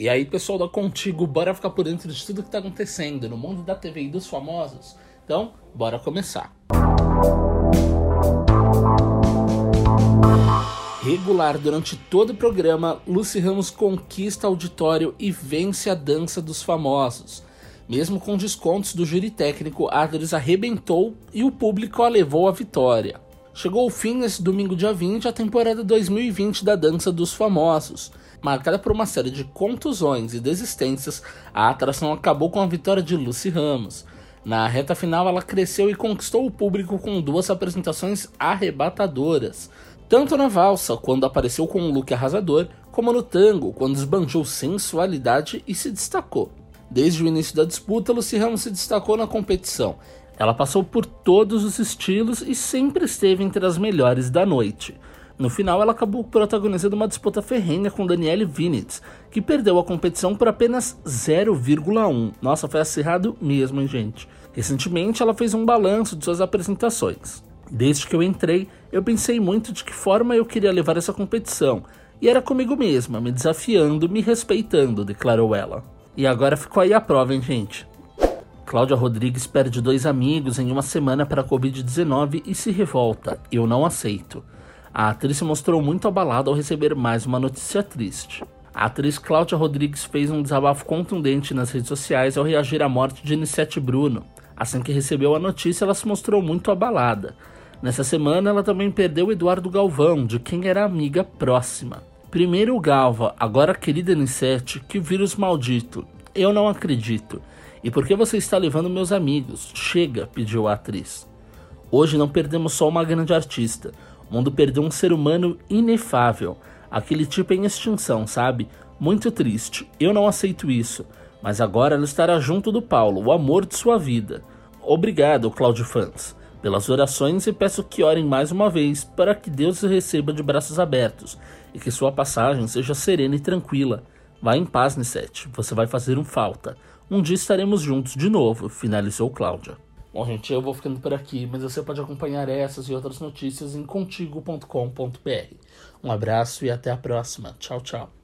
E aí, pessoal da Contigo, bora ficar por dentro de tudo que tá acontecendo no mundo da TV e dos famosos? Então, bora começar. Regular durante todo o programa, Lucy Ramos conquista auditório e vence a dança dos famosos. Mesmo com descontos do júri técnico, a atriz arrebentou e o público a levou à vitória. Chegou ao fim nesse domingo dia 20 a temporada 2020 da Dança dos Famosos. Marcada por uma série de contusões e desistências, a atração acabou com a vitória de Lucy Ramos. Na reta final, ela cresceu e conquistou o público com duas apresentações arrebatadoras. Tanto na valsa, quando apareceu com um look arrasador, como no tango, quando esbanjou sensualidade e se destacou. Desde o início da disputa, Lucy Ramos se destacou na competição. Ela passou por todos os estilos e sempre esteve entre as melhores da noite. No final, ela acabou protagonizando uma disputa ferrenha com Danielle Vinitz, que perdeu a competição por apenas 0,1. Nossa, foi acirrado mesmo, hein, gente? Recentemente, ela fez um balanço de suas apresentações. Desde que eu entrei, eu pensei muito de que forma eu queria levar essa competição, e era comigo mesma, me desafiando, me respeitando, declarou ela. E agora ficou aí a prova, hein, gente? Cláudia Rodrigues perde dois amigos em uma semana para a Covid-19 e se revolta. Eu não aceito. A atriz se mostrou muito abalada ao receber mais uma notícia triste. A atriz Cláudia Rodrigues fez um desabafo contundente nas redes sociais ao reagir à morte de Anissete Bruno. Assim que recebeu a notícia, ela se mostrou muito abalada. Nessa semana, ela também perdeu Eduardo Galvão, de quem era amiga próxima. Primeiro o Galva, agora a querida Anissete, que vírus maldito. Eu não acredito. E por que você está levando meus amigos? Chega, pediu a atriz. Hoje não perdemos só uma grande artista. O mundo perdeu um ser humano inefável. Aquele tipo em extinção, sabe? Muito triste. Eu não aceito isso. Mas agora ela estará junto do Paulo, o amor de sua vida. Obrigado, Claudio Fans pelas orações e peço que orem mais uma vez para que Deus receba de braços abertos e que sua passagem seja serena e tranquila. Vá em paz, Nissete, você vai fazer um falta. Um dia estaremos juntos de novo, finalizou Cláudia. Bom, gente, eu vou ficando por aqui, mas você pode acompanhar essas e outras notícias em contigo.com.br. Um abraço e até a próxima. Tchau, tchau.